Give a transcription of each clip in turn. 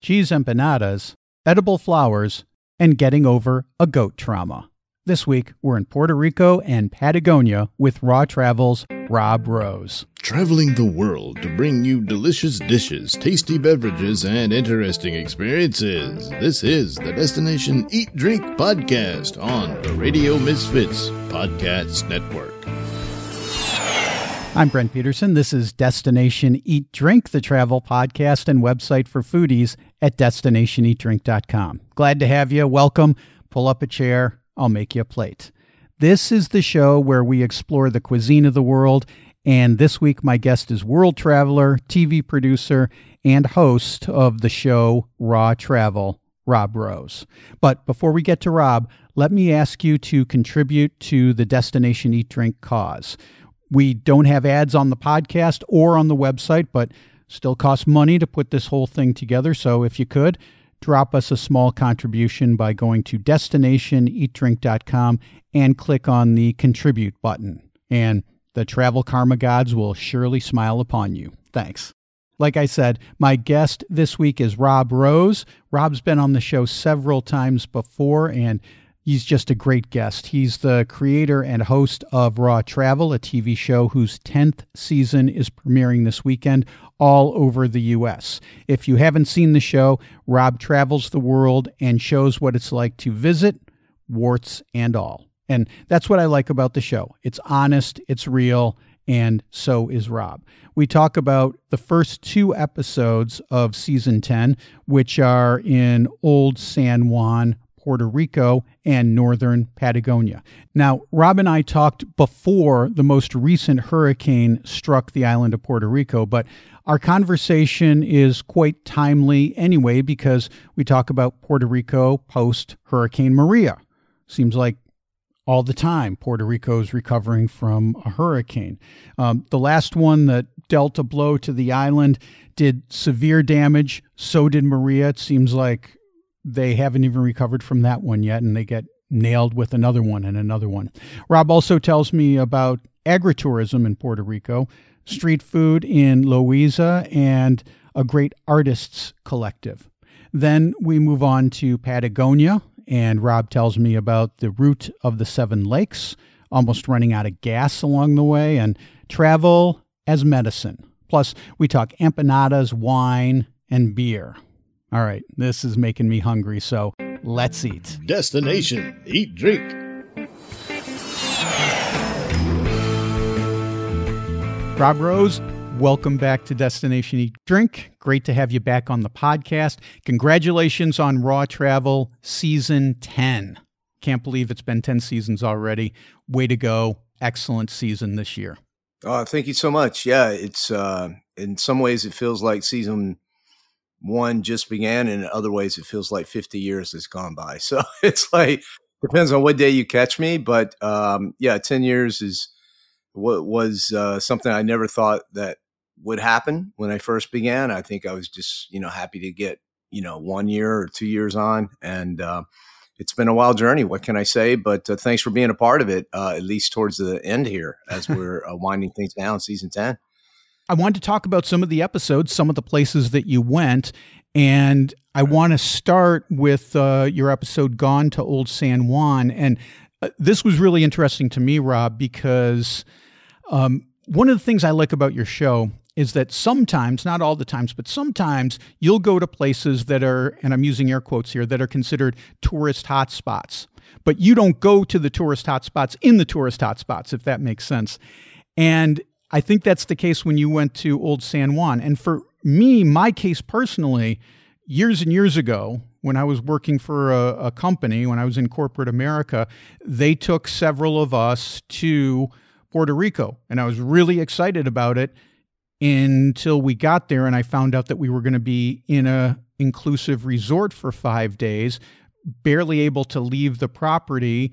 cheese empanadas, edible flowers, and getting over a goat trauma. This week, we're in Puerto Rico and Patagonia with Raw Travel's Rob Rose. Traveling the world to bring you delicious dishes, tasty beverages, and interesting experiences. This is the Destination Eat Drink Podcast on the Radio Misfits Podcast Network. I'm Brent Peterson. This is Destination Eat Drink, the travel podcast and website for foodies at destinationeatdrink.com. Glad to have you. Welcome. Pull up a chair I'll make you a plate. This is the show where we explore the cuisine of the world. And this week, my guest is world traveler, TV producer, and host of the show Raw Travel, Rob Rose. But before we get to Rob, let me ask you to contribute to the Destination Eat Drink cause. We don't have ads on the podcast or on the website, but still costs money to put this whole thing together. So if you could, drop us a small contribution by going to destinationeatdrink.com and click on the contribute button. And the travel karma gods will surely smile upon you. Thanks. Like I said, my guest this week is Rob Rose. Rob's been on the show several times before, and He's just a great guest. He's the creator and host of Raw Travel, a TV show whose 10th season is premiering this weekend all over the U.S. If you haven't seen the show, Rob travels the world and shows what it's like to visit, warts and all. And that's what I like about the show. It's honest, it's real, and so is Rob. We talk about the first two episodes of season 10, which are in Old San Juan, Puerto Rico, and northern Patagonia. Now, Rob and I talked before the most recent hurricane struck the island of Puerto Rico, but our conversation is quite timely anyway because we talk about Puerto Rico post Hurricane Maria. Seems like all the time Puerto Rico is recovering from a hurricane. Um, the last one that dealt a blow to the island did severe damage. So did Maria. It seems like they haven't even recovered from that one yet, and they get nailed with another one and another one. Rob also tells me about agritourism in Puerto Rico, street food in Loíza, and a great artists collective. Then we move on to Patagonia, and Rob tells me about the route of the Seven Lakes, almost running out of gas along the way, and travel as medicine. Plus, we talk empanadas, wine, and beer. All right, this is making me hungry, so let's eat. Destination Eat Drink. Rob Rose, welcome back to Destination Eat Drink. Great to have you back on the podcast. Congratulations on Raw Travel Season 10. Can't believe it's been 10 seasons already. Way to go. Excellent season this year. Oh, thank you so much. Yeah, it's uh in some ways it feels like season one just began, and in other ways, it feels like 50 years has gone by. So it's like, depends on what day you catch me. But um, yeah, 10 years is what was uh, something I never thought that would happen when I first began. I think I was just, you know, happy to get, you know, one year or two years on. And, uh, it's been a wild journey. What can I say? But uh, thanks for being a part of it, uh, at least towards the end here as we're uh, winding things down, season 10. I wanted to talk about some of the episodes, some of the places that you went. And I want to start with uh, your episode Gone to Old San Juan. And uh, this was really interesting to me, Rob, because um, one of the things I like about your show is that sometimes, not all the times, but sometimes you'll go to places that are, and I'm using air quotes here, that are considered tourist hotspots. But you don't go to the tourist hotspots in the tourist hotspots, if that makes sense. And I think that's the case when you went to Old San Juan. And for me, my case personally, years and years ago, when I was working for a, a, company, when I was in corporate America, they took several of us to Puerto Rico. And I was really excited about it until we got there and I found out that we were going to be in a inclusive resort for 5 days, barely able to leave the property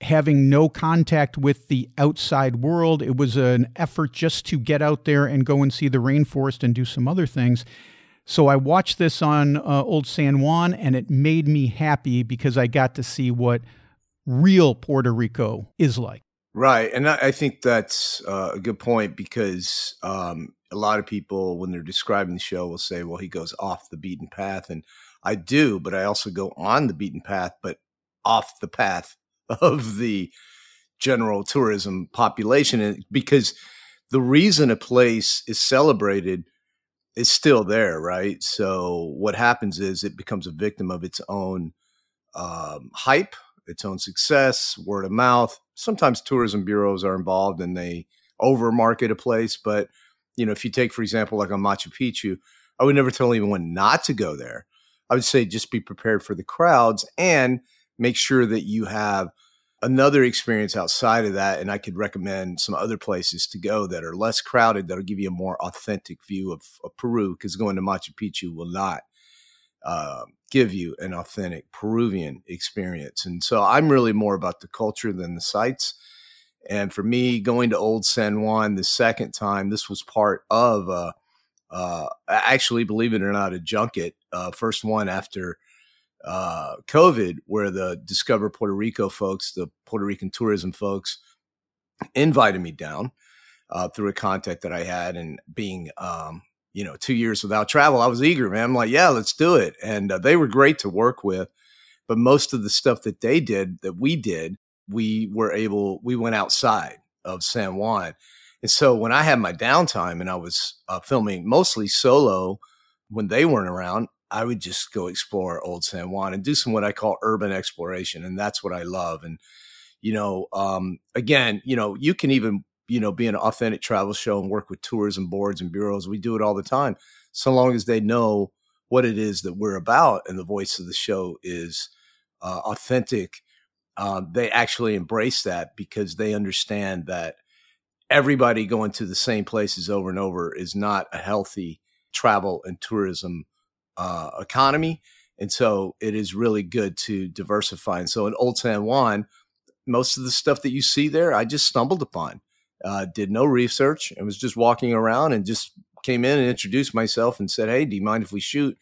having no contact with the outside world. It was an effort just to get out there and go and see the rainforest and do some other things. So I watched this on uh, Old San Juan and it made me happy because I got to see what real Puerto Rico is like. Right. And I think that's uh, a good point because um, a lot of people, when they're describing the show, will say, well, he goes off the beaten path. And I do, but I also go on the beaten path, but off the path of the general tourism population. because the reason a place is celebrated is still there, right? So what happens is it becomes a victim of its own um, hype, its own success, word of mouth. Sometimes tourism bureaus are involved and they over market a place, but you know, if you take, for example, like on Machu Picchu, I would never tell anyone not to go there. I would say just be prepared for the crowds and make sure that you have another experience outside of that. And I could recommend some other places to go that are less crowded, that'll give you a more authentic view of, of Peru, because going to Machu Picchu will not uh, give you an authentic Peruvian experience. And so I'm really more about the culture than the sites. And for me, going to Old San Juan the second time, this was part of, uh, uh, actually, believe it or not, a junket. Uh, first one after uh, COVID, where the Discover Puerto Rico folks, the Puerto Rican tourism folks, invited me down uh, through a contact that I had, and being um, you know two years without travel, I was eager, man. I'm like, yeah, let's do it, and uh, they were great to work with. But most of the stuff that they did, that we did, we were able, we went outside of San Juan. And so when I had my downtime and I was uh, filming mostly solo when they weren't around, I would just go explore Old San Juan and do some what I call urban exploration. And that's what I love. And, you know, um, again, you know, you can even, you know, be an authentic travel show and work with tourism boards and bureaus. We do it all the time, so long as they know what it is that we're about and the voice of the show is uh, authentic um, they actually embrace that because they understand that everybody going to the same places over and over is not a healthy travel and tourism uh, economy. And so it is really good to diversify. And so in Old San Juan, most of the stuff that you see there, I just stumbled upon. Uh, did no research and was just walking around and just came in and introduced myself and said, Hey, do you mind if we shoot?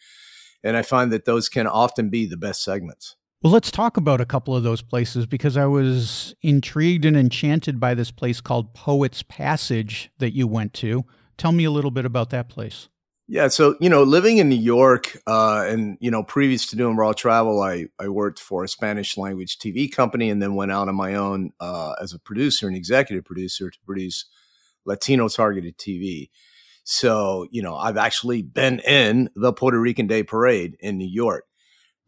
And I find that those can often be the best segments. Well, let's talk about a couple of those places because I was intrigued and enchanted by this place called Poets Passage that you went to. Tell me a little bit about that place. Yeah, so you know, living in New York, uh, and you know, previous to doing Raw Travel, I I worked for a Spanish language TV company, and then went out on my own uh, as a producer and executive producer to produce Latino targeted TV. So you know, I've actually been in the Puerto Rican Day Parade in New York.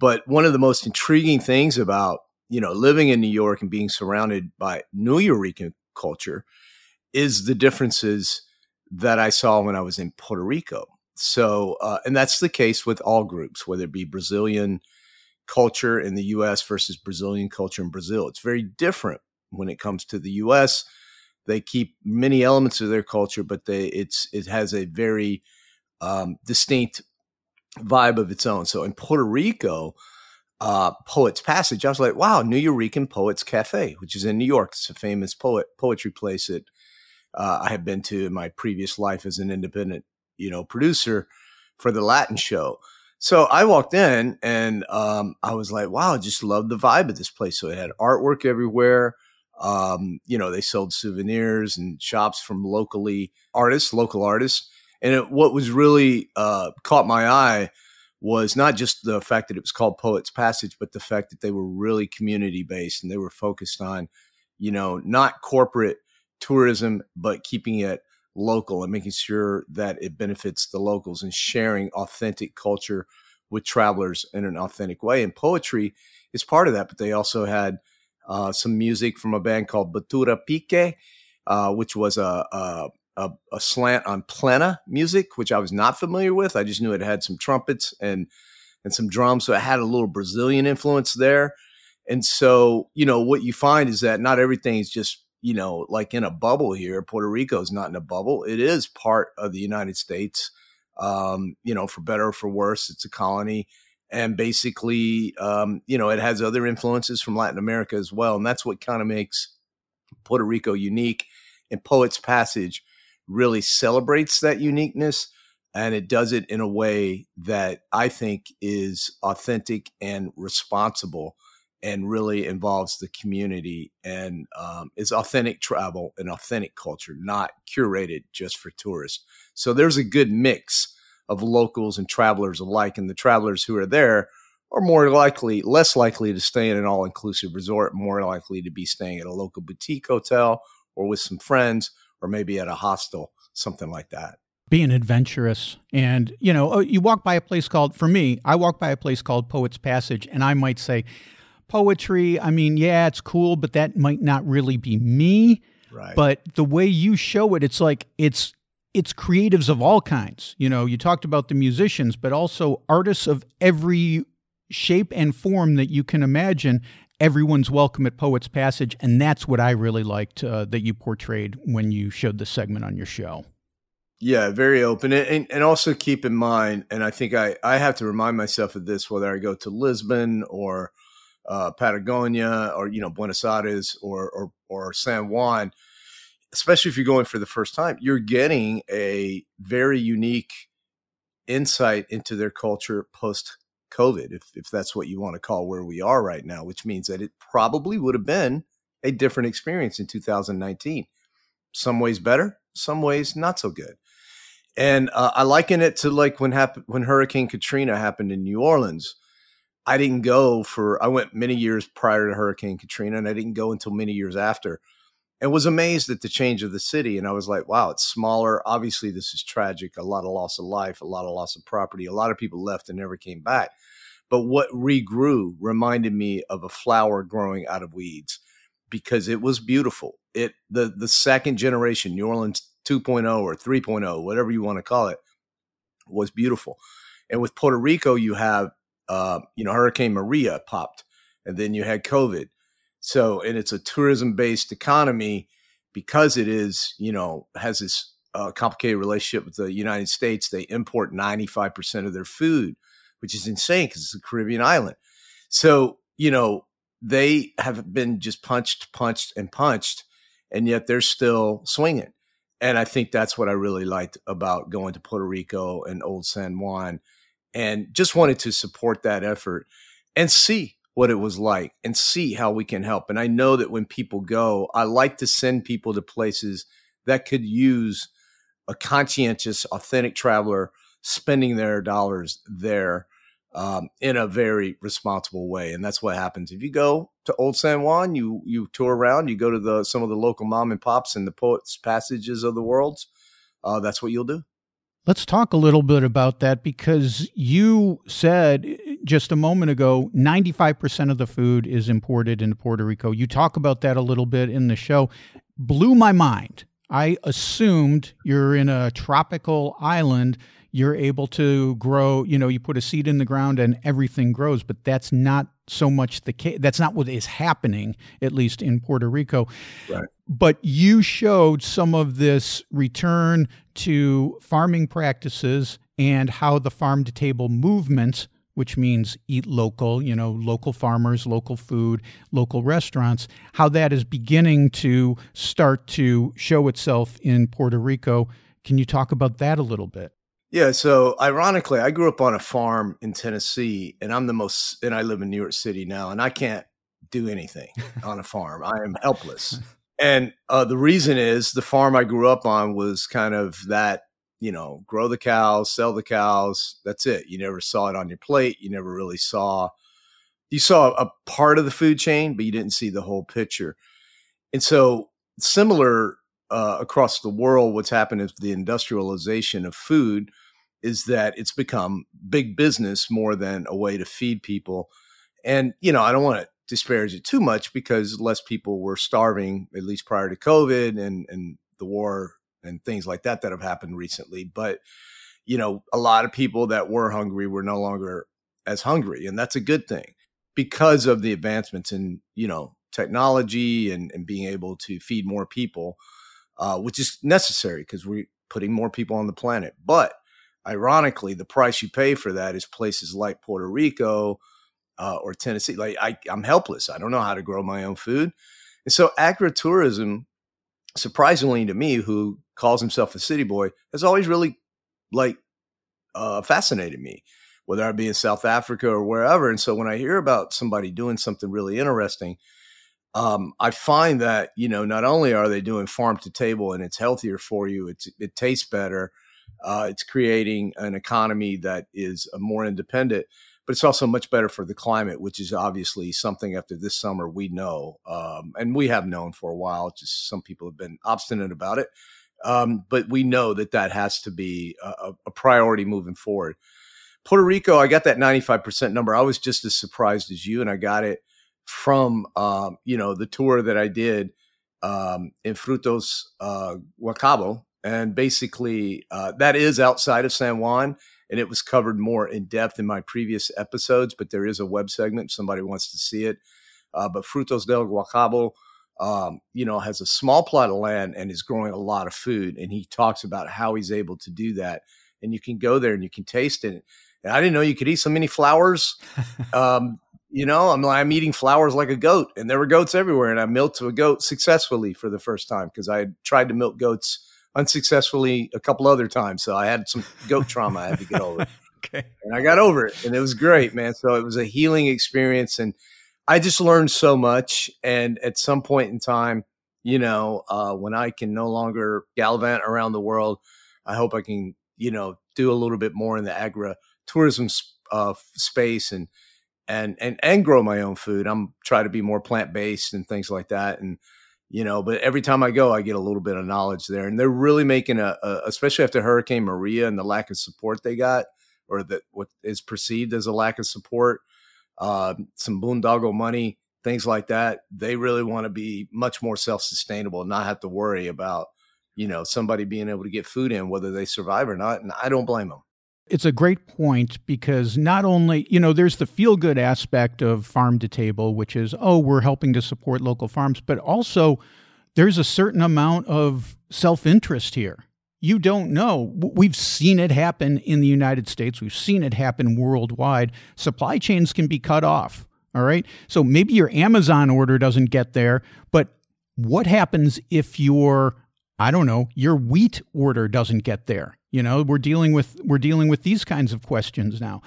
But one of the most intriguing things about, you know, living in New York and being surrounded by New Nuyorican culture is the differences that I saw when I was in Puerto Rico. So, uh, and that's the case with all groups, whether it be Brazilian culture in the US versus Brazilian culture in Brazil. It's very different when it comes to the US. They keep many elements of their culture, but they it's it has a very um, distinct vibe of its own. So in Puerto Rico, uh, Poets Passage, I was like, wow, Nuyorican Poets Cafe, which is in New York. It's a famous poet poetry place that uh, I have been to in my previous life as an independent, you know, producer for the Latin show. So I walked in and um, I was like, wow, I just love the vibe of this place. So it had artwork everywhere. Um, you know, they sold souvenirs and shops from locally artists, local artists. And it, what was really uh, caught my eye was not just the fact that it was called Poets Passage, but the fact that they were really community based and they were focused on, you know, not corporate tourism, but keeping it local and making sure that it benefits the locals and sharing authentic culture with travelers in an authentic way. And poetry is part of that, but they also had uh, some music from a band called Batura Pique, uh, which was a, a, a, a, slant on plena music, which I was not familiar with. I just knew it had some trumpets and and some drums, so it had a little Brazilian influence there. And so, you know, what you find is that not everything is just you know like in a bubble here. Puerto Rico is not in a bubble; it is part of the United States. Um, you know, for better or for worse, it's a colony. And basically, um, you know, it has other influences from Latin America as well. And that's what kind of makes Puerto Rico unique. And Poets Passage really celebrates that uniqueness and it does it in a way that I think is authentic and responsible and really involves the community and um, is authentic travel and authentic culture, not curated just for tourists. So there's a good mix of locals and travelers alike, and the travelers who are there are more likely, less likely to stay in an all inclusive resort, more likely to be staying at a local boutique hotel or with some friends or maybe at a hostel, something like that. Being adventurous. And, you know, oh, you walk by a place called, for me, I walk by a place called Poets Passage, and I might say, poetry, I mean, yeah, it's cool, but that might not really be me. Right. But the way you show it, it's like it's it's creatives of all kinds. You know, you talked about the musicians, but also artists of every shape and form that you can imagine. Everyone's welcome at Poets Passage, and that's what I really liked uh, that you portrayed when you showed the segment on your show. Yeah, very open, and, and also keep in mind, and I think I I have to remind myself of this whether I go to Lisbon or uh, Patagonia or you know Buenos Aires or, or or San Juan, especially if you're going for the first time, you're getting a very unique insight into their culture post COVID, if if that's what you want to call where we are right now, which means that it probably would have been a different experience in 2019. Some ways better, some ways not so good. And uh, I liken it to like when happened when Hurricane Katrina happened in New Orleans I didn't go for I went many years prior to Hurricane Katrina and I didn't go until many years after. And was amazed at the change of the city. And I was like, wow, it's smaller. Obviously, this is tragic. A lot of loss of life, a lot of loss of property. A lot of people left and never came back. But what regrew reminded me of a flower growing out of weeds because it was beautiful. It the the second generation, New Orleans 2.0 or 3.0, whatever you want to call it, was beautiful. And with Puerto Rico, you have uh, you know, Hurricane Maria popped, and then you had COVID. So, and it's a tourism based economy because it is, you know, has this uh, complicated relationship with the United States. They import 95% of their food, which is insane because it's a Caribbean island. So, you know, they have been just punched, punched, and punched, and yet they're still swinging. And I think that's what I really liked about going to Puerto Rico and Old San Juan and just wanted to support that effort and see what it was like and see how we can help. And I know that when people go, I like to send people to places that could use a conscientious, authentic traveler spending their dollars there um, in a very responsible way. And that's what happens if you go to Old San Juan. You you tour around. You go to the some of the local mom and pops and the poets passages of the world. Uh, that's what you'll do. Let's talk a little bit about that because you said just a moment ago 95% of the food is imported into Puerto Rico. You talk about that a little bit in the show. Blew my mind. I assumed you're in a tropical island you're able to grow you know you put a seed in the ground and everything grows but that's not so much the case that's not what is happening at least in Puerto Rico right. but you showed some of this return to farming practices and how the farm to table movement which means eat local, you know, local farmers, local food, local restaurants, how that is beginning to start to show itself in Puerto Rico. Can you talk about that a little bit? Yeah, so ironically, I grew up on a farm in Tennessee, and I'm the most, and I live in New York City now, and I can't do anything on a farm. I am helpless. And uh, the reason is the farm I grew up on was kind of that, you know, grow the cows, sell the cows. That's it. You never saw it on your plate. You never really saw, you saw a part of the food chain, but you didn't see the whole picture. And so, similar uh, across the world, what's happened is the industrialization of food is that it's become big business more than a way to feed people. And, you know, I don't want to disparage it too much because less people were starving, at least prior to COVID and, and the war and things like that that have happened recently. But, you know, a lot of people that were hungry were no longer as hungry. And that's a good thing because of the advancements in, you know, technology and, and being able to feed more people uh, which is necessary because we're putting more people on the planet. But ironically, the price you pay for that is places like Puerto Rico uh, or Tennessee. Like I, I'm helpless. I don't know how to grow my own food, and so agritourism, surprisingly to me, who calls himself a city boy, has always really like uh, fascinated me. whether I be in South Africa or wherever. And so when I hear about somebody doing something really interesting, um, I find that you know not only are they doing farm to table and it's healthier for you, it's it tastes better, uh, it's creating an economy that is uh, more independent, but it's also much better for the climate, which is obviously something after this summer we know, um, and we have known for a while. Just some people have been obstinate about it, um, but we know that that has to be a, a priority moving forward. Puerto Rico, I got that 95% number. I was just as surprised as you, and I got it from um, you know the tour that I did um, in Frutos uh, Guacabo, and basically uh, that is outside of San Juan, and it was covered more in depth in my previous episodes. But there is a web segment if somebody wants to see it. Uh, but Frutos del Guacabo, um, you know, has a small plot of land and is growing a lot of food, and he talks about how he's able to do that. And you can go there and you can taste it. And I didn't know you could eat so many flowers. Um, you know, I'm I'm eating flowers like a goat, and there were goats everywhere, and I milked a goat successfully for the first time because I had tried to milk goats unsuccessfully a couple other times, so I had some goat trauma I had to get over. okay, and I got over it, and it was great, man. So it was a healing experience, and I just learned so much. And at some point in time, you know, uh, when I can no longer gallivant around the world, I hope I can, you know, do a little bit more in the agri tourism uh, space and and and and grow my own food. I'm trying to be more plant based and things like that. And you know, but every time I go, I get a little bit of knowledge there. And they're really making a, a especially after Hurricane Maria and the lack of support they got, or that what is perceived as a lack of support, uh, some boondoggle money, things like that. They really want to be much more self sustainable and not have to worry about you know somebody being able to get food in whether they survive or not. And I don't blame them it's a great point because not only, you know, there's the feel good aspect of farm to table, which is, oh, we're helping to support local farms, but also there's a certain amount of self interest here. You don't know. We've seen it happen in the United States, we've seen it happen worldwide. Supply chains can be cut off. All right. So maybe your Amazon order doesn't get there, but what happens if your, I don't know, your wheat order doesn't get there? You know, we're dealing with we're dealing with these kinds of questions now.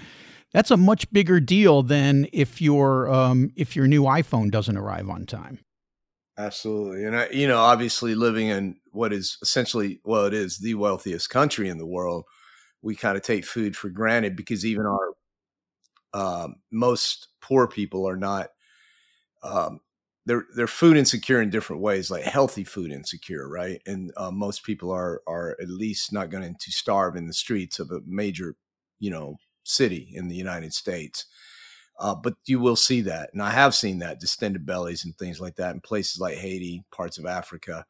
That's a much bigger deal than if your um, if your new iPhone doesn't arrive on time. Absolutely, and I, you know, obviously, living in what is essentially well, it is the wealthiest country in the world. We kind of take food for granted because even our um, most poor people are not um, they're they're food insecure in different ways, like healthy food insecure, right? And uh, most people are are at least not going to starve in the streets of a major, you know, city in the United States. Uh, but you will see that, and I have seen that distended bellies and things like that in places like Haiti, parts of Africa.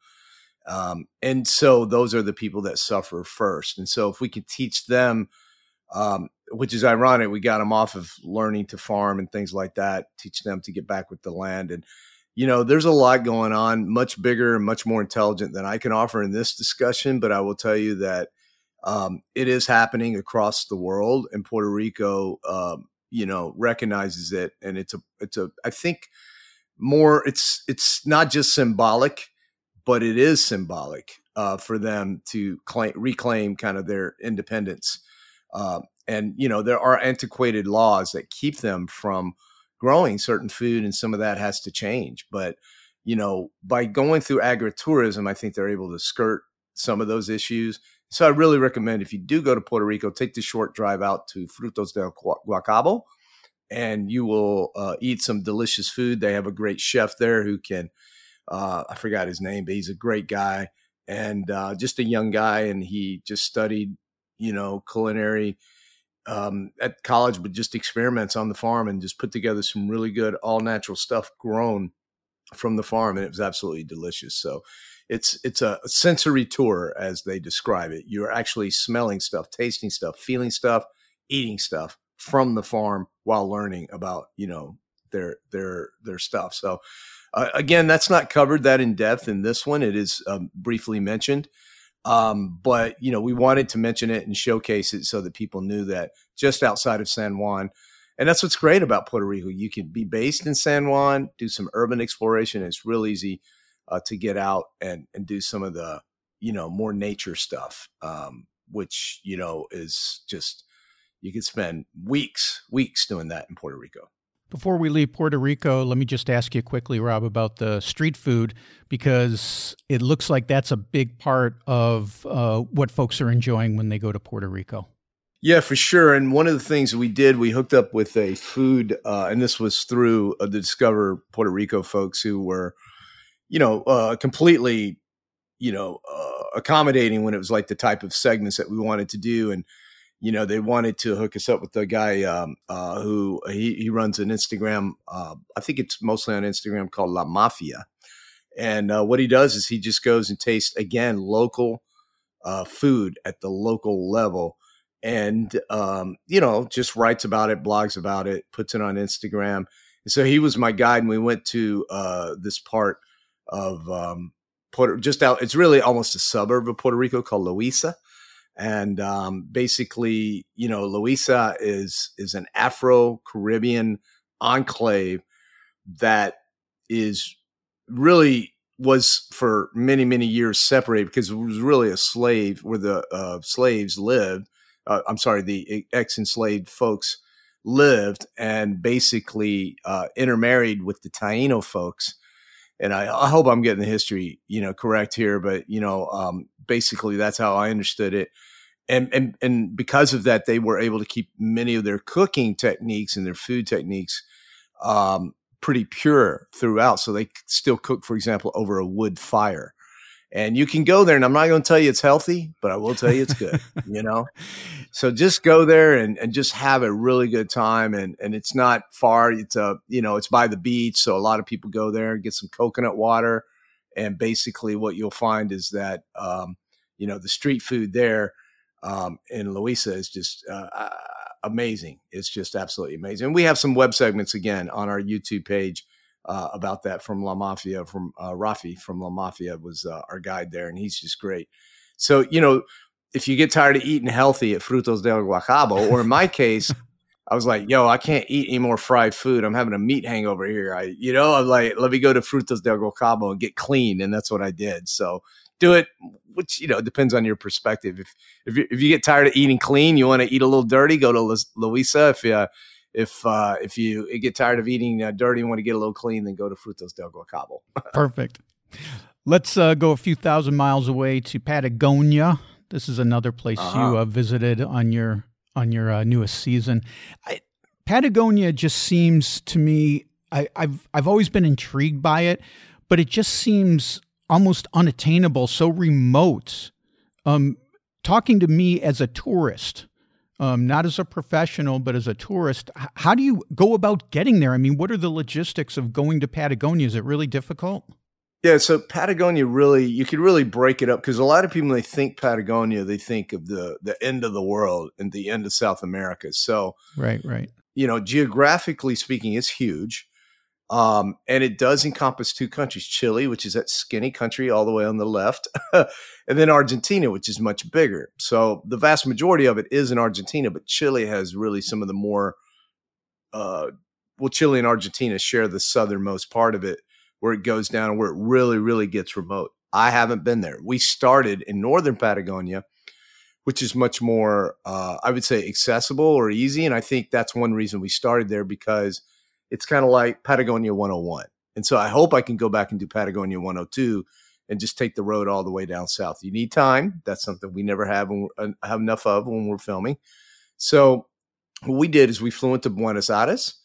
Um, and so those are the people that suffer first. And so if we could teach them, um, which is ironic, we got them off of learning to farm and things like that, teach them to get back with the land and you know, there's a lot going on, much bigger and much more intelligent than I can offer in this discussion. But I will tell you that um, it is happening across the world, and Puerto Rico, um, you know, recognizes it, and it's a, it's a, I think more, it's, it's not just symbolic, but it is symbolic uh, for them to claim, reclaim kind of their independence. Uh, and you know, there are antiquated laws that keep them from growing certain food and some of that has to change but you know by going through agritourism i think they're able to skirt some of those issues. So i really recommend if you do go to puerto rico take the short drive out to frutos del guacabo and you will uh, eat some delicious food. They have a great chef there who can uh, i forgot his name but he's a great guy and uh, just a young guy and he just studied you know culinary um, at college, but just experiments on the farm and just put together some really good all natural stuff grown from the farm, and it was absolutely delicious. So it's it's a sensory tour as they describe it. You're actually smelling stuff, tasting stuff, feeling stuff, eating stuff from the farm while learning about you know their their their stuff. So uh, again, that's not covered that in depth in this one. It is um, briefly mentioned. Um, but you know, we wanted to mention it and showcase it so that people knew that just outside of San Juan, and that's what's great about Puerto Rico. You can be based in San Juan, do some urban exploration. It's real easy uh, to get out and and do some of the you know more nature stuff, um, which you know is just you could spend weeks, weeks doing that in Puerto Rico. Before we leave Puerto Rico, let me just ask you quickly, Rob, about the street food because it looks like that's a big part of uh, what folks are enjoying when they go to Puerto Rico. Yeah, for sure. And one of the things we did, we hooked up with a food, uh, and this was through uh, the Discover Puerto Rico folks who were, you know, uh, completely, you know, uh, accommodating when it was like the type of segments that we wanted to do. And you know, they wanted to hook us up with the guy um, uh, who he, he runs an Instagram. Uh, I think it's mostly on Instagram called La Mafia. And uh, what he does is he just goes and tastes again local uh, food at the local level, and um, you know just writes about it, blogs about it, puts it on Instagram. And so he was my guide, and we went to uh, this part of um, Puerto, just out. It's really almost a suburb of Puerto Rico called Loíza and um, basically, you know, Loíza is is an Afro Caribbean enclave that is really was for many many years separated because it was really a slave where the uh, slaves lived. Uh, I'm sorry, the ex enslaved folks lived and basically uh, intermarried with the Taino folks. And I, I, hope I'm getting the history, you know, correct here, but you know, um, basically that's how I understood it. And, and and because of that, they were able to keep many of their cooking techniques and their food techniques um, pretty pure throughout. So they still cook, for example, over a wood fire. And you can go there, and I'm not going to tell you it's healthy, but I will tell you it's good. you know, so just go there and, and just have a really good time. And and it's not far. It's a you know it's by the beach, so a lot of people go there and get some coconut water. And basically, what you'll find is that um, you know the street food there um, in Loíza is just uh, uh, amazing. It's just absolutely amazing. And we have some web segments again on our YouTube page uh, about that from La Mafia, from uh, Rafi from La Mafia was uh, our guide there, and he's just great. So you know, if you get tired of eating healthy at Frutos del Guacabo, or in my case. I was like, yo, I can't eat any more fried food. I'm having a meat hangover here. I, you know, I'm like, let me go to Frutos del Guacabo and get clean. And that's what I did. So do it which you know depends on your perspective. If if you, if you get tired of eating clean, you want to eat a little dirty, go to Loíza. If you if uh, if you get tired of eating uh, dirty and want to get a little clean, then go to Frutos del Guacabo. Perfect. Let's uh, go a few thousand miles away to Patagonia. This is another place uh-huh. you uh, visited on your on your uh, newest season. I, Patagonia just seems to me I, I've I've always been intrigued by it, but it just seems almost unattainable, so remote. Um, talking to me as a tourist, um, not as a professional, but as a tourist, how do you go about getting there? I mean, what are the logistics of going to Patagonia? Is it really difficult? Yeah, so Patagonia really you could really break it up because a lot of people they think Patagonia, they think of the the end of the world and the end of South America. So right, right. You know, geographically speaking, it's huge. Um, and it does encompass two countries Chile, which is that skinny country all the way on the left, and then Argentina, which is much bigger. So the vast majority of it is in Argentina, but Chile has really some of the more, uh, well, Chile and Argentina share the southernmost part of it where it goes down and where it really, really gets remote. I haven't been there. We started in northern Patagonia, which is much more, uh, I would say, accessible or easy. And I think that's one reason we started there because it's kind of like Patagonia 101. And so I hope I can go back and do Patagonia 102 and just take the road all the way down south. You need time. That's something we never have uh, have enough of when we're filming. So what we did is we flew into Buenos Aires.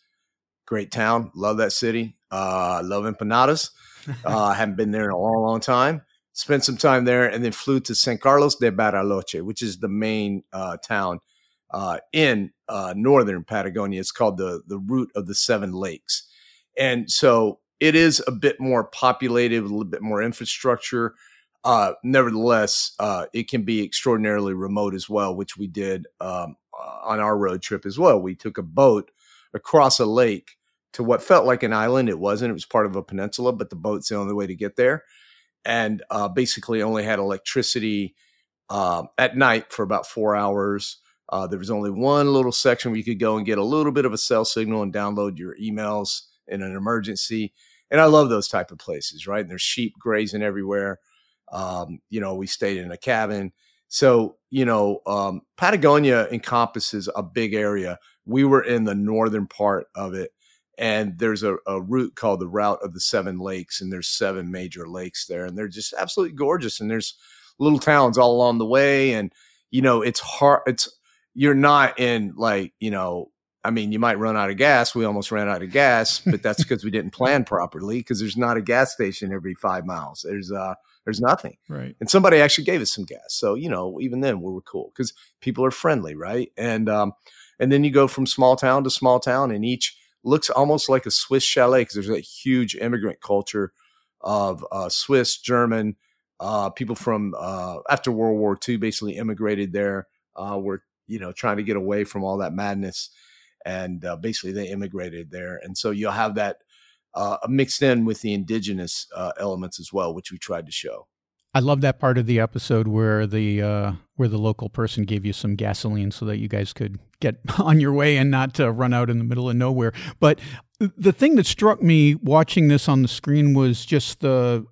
Great town. Love that city. Uh, love empanadas. Uh, I haven't been there in a long, long time. Spent some time there and then flew to San Carlos de Bariloche, which is the main uh, town uh, in uh, northern Patagonia. It's called the the route of the seven lakes, and so it is a bit more populated a little bit more infrastructure. Uh, nevertheless, uh, it can be extraordinarily remote as well, which we did um, on our road trip as well. We took a boat across a lake to what felt like an island. It wasn't. It was part of a peninsula, but the boat's the only way to get there, and uh, basically only had electricity uh, at night for about four hours. Uh, there was only one little section where you could go and get a little bit of a cell signal and download your emails in an emergency. And I love those type of places, right? And there's sheep grazing everywhere. Um, you know, we stayed in a cabin. So, you know, um, Patagonia encompasses a big area. We were in the northern part of it, and there's a, a route called the Route of the Seven Lakes, and there's seven major lakes there, and they're just absolutely gorgeous. And there's little towns all along the way, and you know, it's hard. It's you're not in like you know I mean, you might run out of gas. We almost ran out of gas, but that's because we didn't plan properly. Because there's not a gas station every five miles. There's uh, there's nothing. Right. And somebody actually gave us some gas. So you know, even then we were cool because people are friendly, right? And um, and then you go from small town to small town, and each looks almost like a Swiss chalet because there's a huge immigrant culture of uh, Swiss, German, uh, people from uh, after World War II basically immigrated there. Uh, were you know trying to get away from all that madness and uh, basically they immigrated there. And so you'll have that uh, mixed in with the indigenous elements as well, which we tried to show. I love that part of the episode where the where the local person gave you some gasoline so that you guys could get on your way and not uh, run out in the middle of nowhere. But the thing that struck me watching this on the screen was just the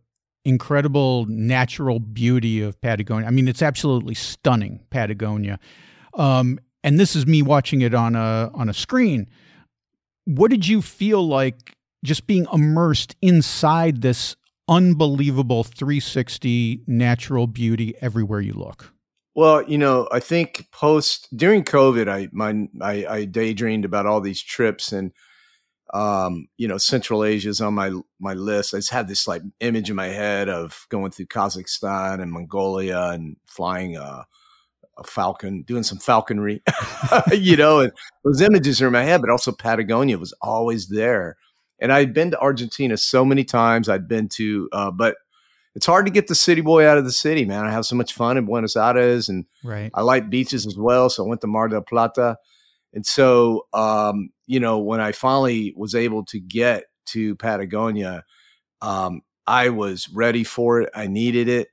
incredible natural beauty of Patagonia. I mean, it's absolutely stunning, Patagonia. Um, and this is me watching it on a on a screen what did you feel like just being immersed inside this unbelievable 360 natural beauty everywhere you look well you know i think post during covid i my i, I daydreamed about all these trips and um you know central asia is on my my list i just had this like image in my head of going through kazakhstan and mongolia and flying uh a falcon, doing some falconry, you know, and those images are in my head, but also Patagonia was always there. And I'd been to Argentina so many times. I'd been to, uh, but it's hard to get the city boy out of the city, man. I have so much fun in Buenos Aires and right. I like beaches as well. So I went to Mar del Plata. And so, um, you know, when I finally was able to get to Patagonia, um, I was ready for it. I needed it.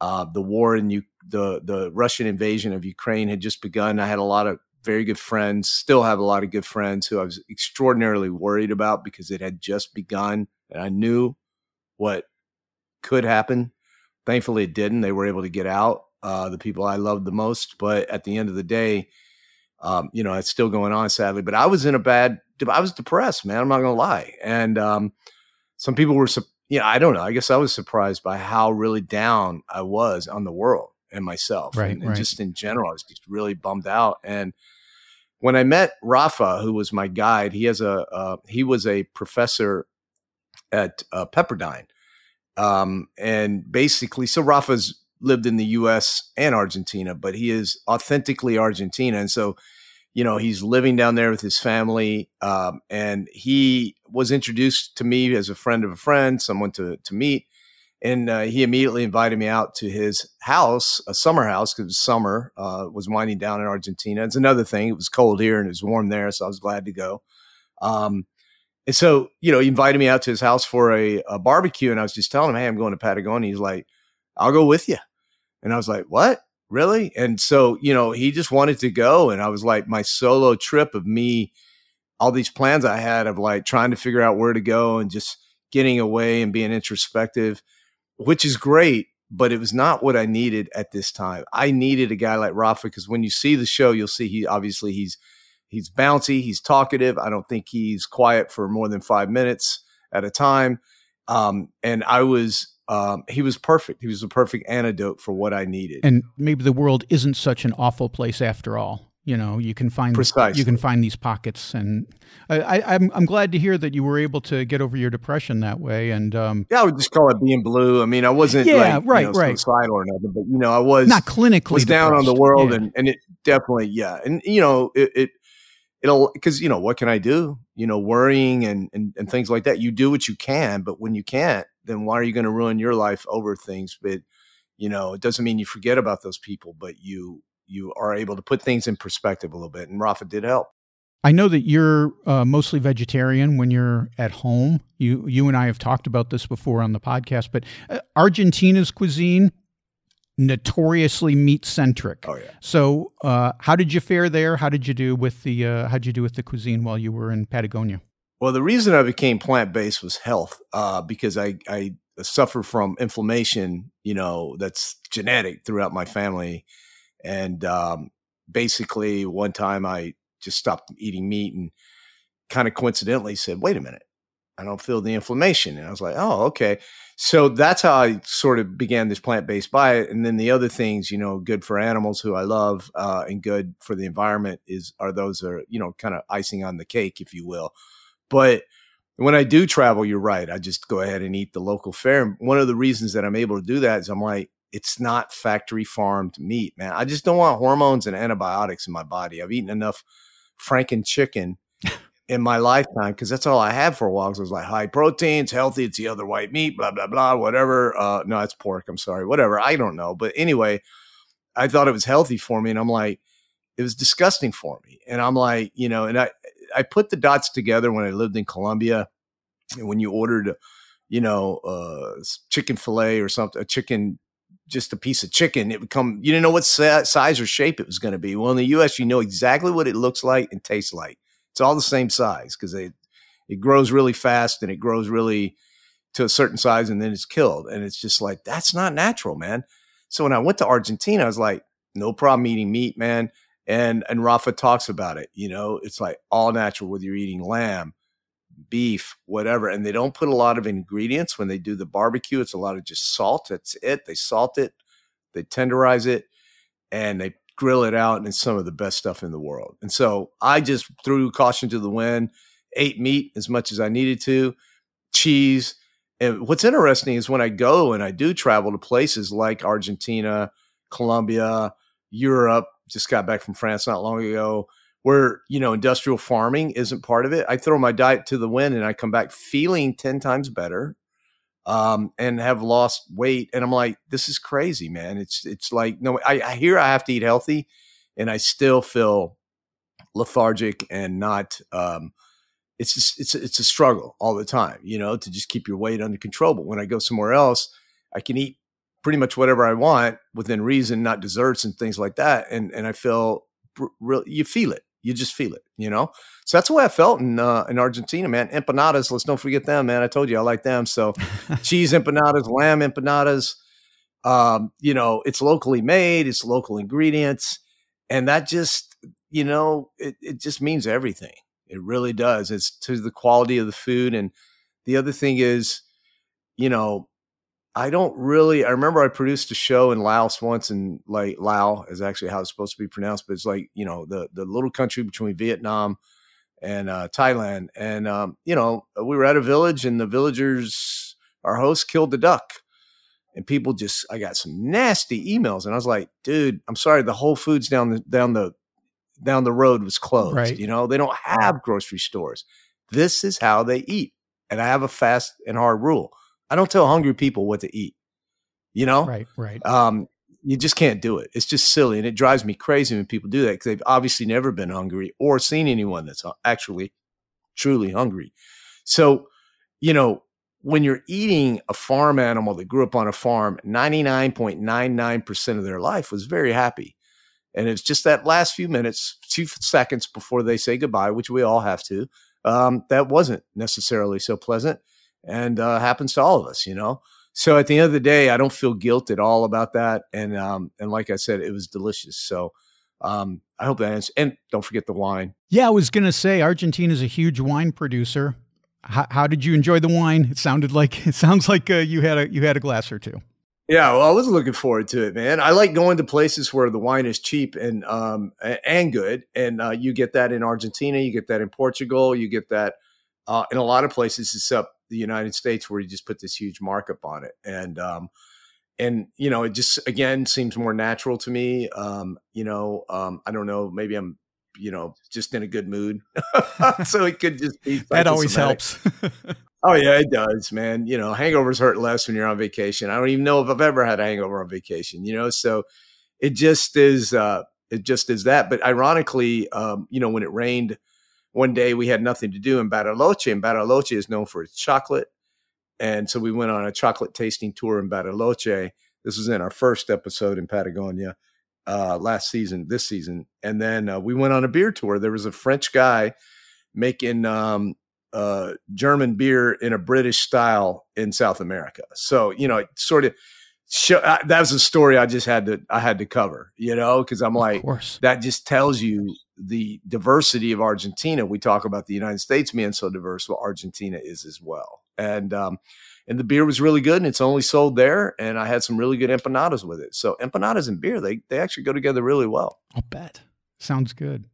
Uh, the war in U- the the Russian invasion of Ukraine had just begun. I had a lot of very good friends, still have a lot of good friends who I was extraordinarily worried about because it had just begun, and I knew what could happen. Thankfully, it didn't. They were able to get out. Uh, the people I loved the most, but at the end of the day, um, you know, it's still going on, sadly. But I was in a bad. I was depressed, man. I'm not gonna lie, and um, some people were yeah, I don't know. I guess I was surprised by how really down I was on the world and myself, right, and, and right. just in general, I was just really bummed out. And when I met Rafa, who was my guide, he has a uh, he was a professor at uh, Pepperdine, um, and basically, so Rafa's lived in the U.S. and Argentina, but he is authentically Argentina, and so you know, he's living down there with his family. Um, and he was introduced to me as a friend of a friend, someone to, to meet. And uh, he immediately invited me out to his house, a summer house, because summer uh, was winding down in Argentina. It's another thing. It was cold here and it was warm there. So I was glad to go. Um, and so, you know, he invited me out to his house for a, a barbecue. And I was just telling him, hey, I'm going to Patagonia. He's like, I'll go with you. And I was like, what? really? And so, you know, he just wanted to go. And I was like, my solo trip of me, all these plans I had of like trying to figure out where to go and just getting away and being introspective, which is great. But it was not what I needed at this time. I needed a guy like Rafa because when you see the show, you'll see he obviously he's he's bouncy, he's talkative. I don't think he's quiet for more than five minutes at a time. Um, and I was um, he was perfect. He was the perfect antidote for what I needed. And maybe the world isn't such an awful place after all. You know, you can find Precisely. you can find these pockets, and I, I, I'm I'm glad to hear that you were able to get over your depression that way. And um, yeah, I would just call it being blue. I mean, I wasn't yeah, like, right, you know, right, suicidal or nothing, but you know, I was not clinically was down on the world, Yeah. and and it definitely yeah, and you know, it, it it'll because you know what can I do? You know, worrying and, and and things like that. You do what you can, but when you can't, then why are you going to ruin your life over things? But you know, it doesn't mean you forget about those people, but you you are able to put things in perspective a little bit. And Rafa did help. I know that you're uh, mostly vegetarian when you're at home. You you and I have talked about this before on the podcast, but uh, Argentina's cuisine notoriously meat centric. Oh yeah. So, uh, how did you fare there? How did you do with the uh, how did you do with the cuisine while you were in Patagonia? Well, the reason I became plant based was health, uh, because I I suffer from inflammation, you know, that's genetic throughout my family, And um, basically, one time I just stopped eating meat and kind of coincidentally said, wait a minute, I don't feel the inflammation. And I was like, oh, okay. So that's how I sort of began this plant based diet. And then the other things, you know, good for animals who I love uh, and good for the environment is are those are, you know, kind of icing on the cake, if you will. But when I do travel, you're right. I just go ahead and eat the local fare. And one of the reasons that I'm able to do that is I'm like, it's not factory farmed meat, man. I just don't want hormones and antibiotics in my body. I've eaten enough Franken chicken in my lifetime because that's all I had for a while. It was like high protein, it's healthy, it's the other white meat, blah blah blah, whatever. Uh, no, it's pork. I'm sorry, whatever. I don't know, but anyway, I thought it was healthy for me, and I'm like, it was disgusting for me, and I'm like, you know, and I I put the dots together when I lived in Colombia, and when you ordered, you know, uh, chicken fillet or something, a chicken just a piece of chicken. It would come, you didn't know what size or shape it was going to be. Well, in the US, you know exactly what it looks like and tastes like. It's all the same size because it it grows really fast and it grows really to a certain size and then it's killed. And it's just like that's not natural, man. So when I went to Argentina, I was like, no problem eating meat, man. And and Rafa talks about it. You know, it's like all natural, whether you're eating lamb, beef, whatever. And they don't put a lot of ingredients when they do the barbecue. It's a lot of just salt. That's it. They salt it, they tenderize it, and they grill it out, and it's some of the best stuff in the world. And so I just threw caution to the wind, ate meat as much as I needed to, cheese. And what's interesting is when I go and I do travel to places like Argentina, Colombia, Europe, just got back from France not long ago, where, you know, industrial farming isn't part of it. I throw my diet to the wind and I come back feeling 10 times better, um, and have lost weight. And I'm like, this is crazy, man. It's it's like no, I, I hear I have to eat healthy, and I still feel lethargic and not. Um, it's just, it's it's a struggle all the time, you know, to just keep your weight under control. But when I go somewhere else, I can eat pretty much whatever I want within reason, not desserts and things like that, and and I feel real. You feel it you just feel it, you know. So that's the way I felt in uh, in Argentina, man. Empanadas, let's don't forget them, man. I told you I like them. So cheese empanadas, lamb empanadas. Um, you know, it's locally made, it's local ingredients, and that just, you know, it, it just means everything. It really does. It's to the quality of the food, and the other thing is, you know, I don't really. I remember I produced a show in Laos once, and like Lao is actually how it's supposed to be pronounced, but it's like you know the the little country between Vietnam and uh, Thailand. And um, you know, we were at a village, and the villagers, our host, killed the duck, and people just. I got some nasty emails, and I was like, dude, I'm sorry, the Whole Foods down the down the down the road was closed. Right. You know, they don't have grocery stores. This is how they eat, and I have a fast and hard rule I don't tell hungry people what to eat. You know, right, right. Um, you just can't do it. It's just silly, and it drives me crazy when people do that because they've obviously never been hungry or seen anyone that's actually truly hungry. So, you know, when you're eating a farm animal that grew up on a farm, 99.99% of their life was very happy. And it's just that last few minutes, two seconds before they say goodbye, which we all have to, um, that wasn't necessarily so pleasant and uh, happens to all of us, you know. So at the end of the day, I don't feel guilt at all about that, and um, and like I said, it was delicious. So um, I hope that answers. And don't forget the wine. Yeah, I was gonna say Argentina is a huge wine producer. How, how, did you enjoy the wine? It sounded like it sounds like uh, you had a you had a glass or two. Yeah, well, I was looking forward to it, man. I like going to places where the wine is cheap and um and good, and uh, you get that in Argentina, you get that in Portugal, you get that uh, in a lot of places except the United States where you just put this huge markup on it. And, um, and you know, it just again seems more natural to me. Um, you know, um, I don't know, maybe I'm, you know, just in a good mood, so it could just be that always helps. oh yeah, it does, man. You know, hangovers hurt less when you're on vacation. I don't even know if I've ever had a hangover on vacation. You know, so it just is. Uh, it just is that. But ironically, um, you know, when it rained one day we had nothing to do in Bariloche, and Bariloche is known for its chocolate. And so we went on a chocolate tasting tour in Bariloche. This was in our first episode in Patagonia uh, last season, this season. And then uh, we went on a beer tour. There was a French guy making um, uh, German beer in a British style in South America. So, you know, it sort of show, I, that was a story I just had to I had to cover, you know, because I'm like, that just tells you the diversity of Argentina. We talk about the United States being so diverse, well, Argentina is as well. And um, and the beer was really good, and it's only sold there. And I had some really good empanadas with it. So empanadas and beer, they they actually go together really well. I'll bet. Sounds good.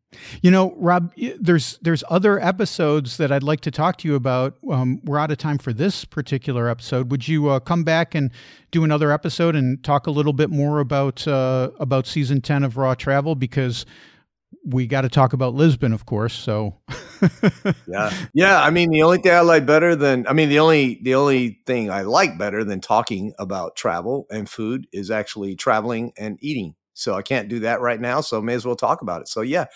You know, Rob, there's there's other episodes that I'd like to talk to you about. Um, we're out of time for this particular episode. Would you uh, come back and do another episode and talk a little bit more about uh, about season ten of Raw Travel? Because we got to talk about Lisbon, of course. So, yeah, yeah. I mean, the only thing I like better than I mean, the only the only thing I like better than talking about travel and food is actually traveling and eating. So I can't do that right now. So may as well talk about it. So yeah,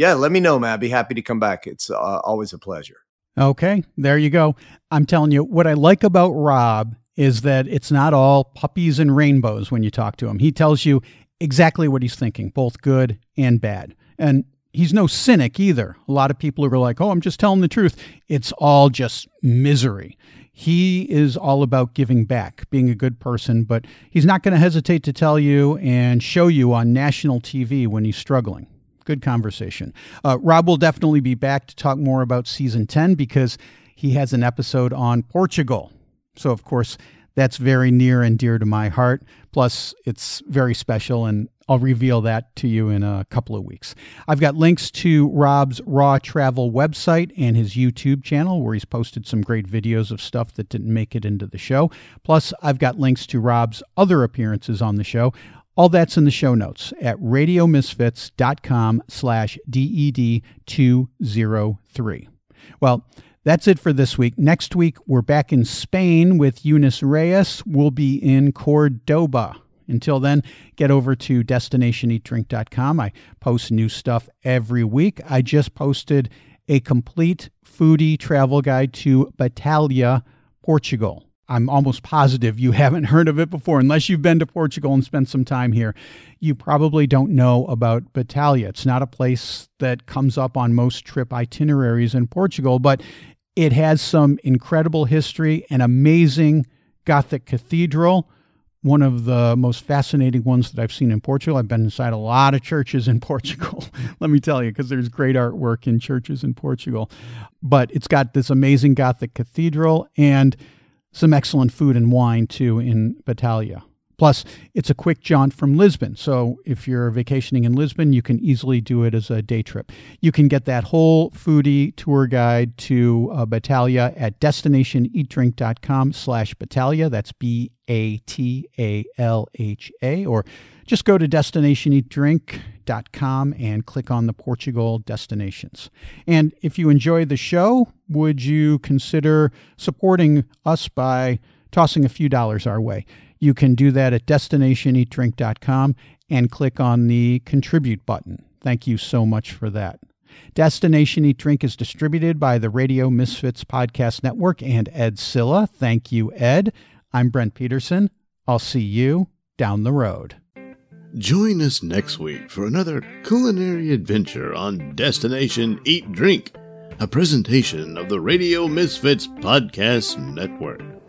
yeah, let me know, man. I'd be happy to come back. It's uh, always a pleasure. Okay, there you go. I'm telling you, what I like about Rob is that it's not all puppies and rainbows when you talk to him. He tells you exactly what he's thinking, both good and bad. And he's no cynic either. A lot of people who are like, oh, I'm just telling the truth. It's all just misery. He is all about giving back, being a good person, but he's not going to hesitate to tell you and show you on national TV when he's struggling good conversation. Uh, Rob will definitely be back to talk more about season 10 because he has an episode on Portugal. So, of course, that's very near and dear to my heart. Plus, it's very special, and I'll reveal that to you in a couple of weeks. I've got links to Rob's Raw Travel website and his YouTube channel, where he's posted some great videos of stuff that didn't make it into the show. Plus, I've got links to Rob's other appearances on the show. All that's in the show notes at radiomisfits.com slash DED203. Well, that's it for this week. Next week, we're back in Spain with Eunice Reyes. We'll be in Cordoba. Until then, get over to destinationeatdrink.com. I post new stuff every week. I just posted a complete foodie travel guide to Batalha, Portugal. I'm almost positive you haven't heard of it before. Unless you've been to Portugal and spent some time here, you probably don't know about Batalha. It's not a place that comes up on most trip itineraries in Portugal, but it has some incredible history, an amazing Gothic cathedral, one of the most fascinating ones that I've seen in Portugal. I've been inside a lot of churches in Portugal, let me tell you, because there's great artwork in churches in Portugal. But it's got this amazing Gothic cathedral and some excellent food and wine too in Batalha. Plus, it's a quick jaunt from Lisbon. So if you're vacationing in Lisbon, you can easily do it as a day trip. You can get that whole foodie tour guide to uh, Batalha at destinationeatdrink.com slash Batalha. That's B-A-T-A-L-H-A. Or just go to destinationeatdrink.com and click on the Portugal destinations. And if you enjoy the show, would you consider supporting us by tossing a few dollars our way? You can do that at destinationeatdrink.com and click on the contribute button. Thank you so much for that. Destination Eat Drink is distributed by the Radio Misfits Podcast Network and Ed Silla. Thank you, Ed. I'm Brent Peterson. I'll see you down the road. Join us next week for another culinary adventure on Destination Eat Drink, a presentation of the Radio Misfits Podcast Network.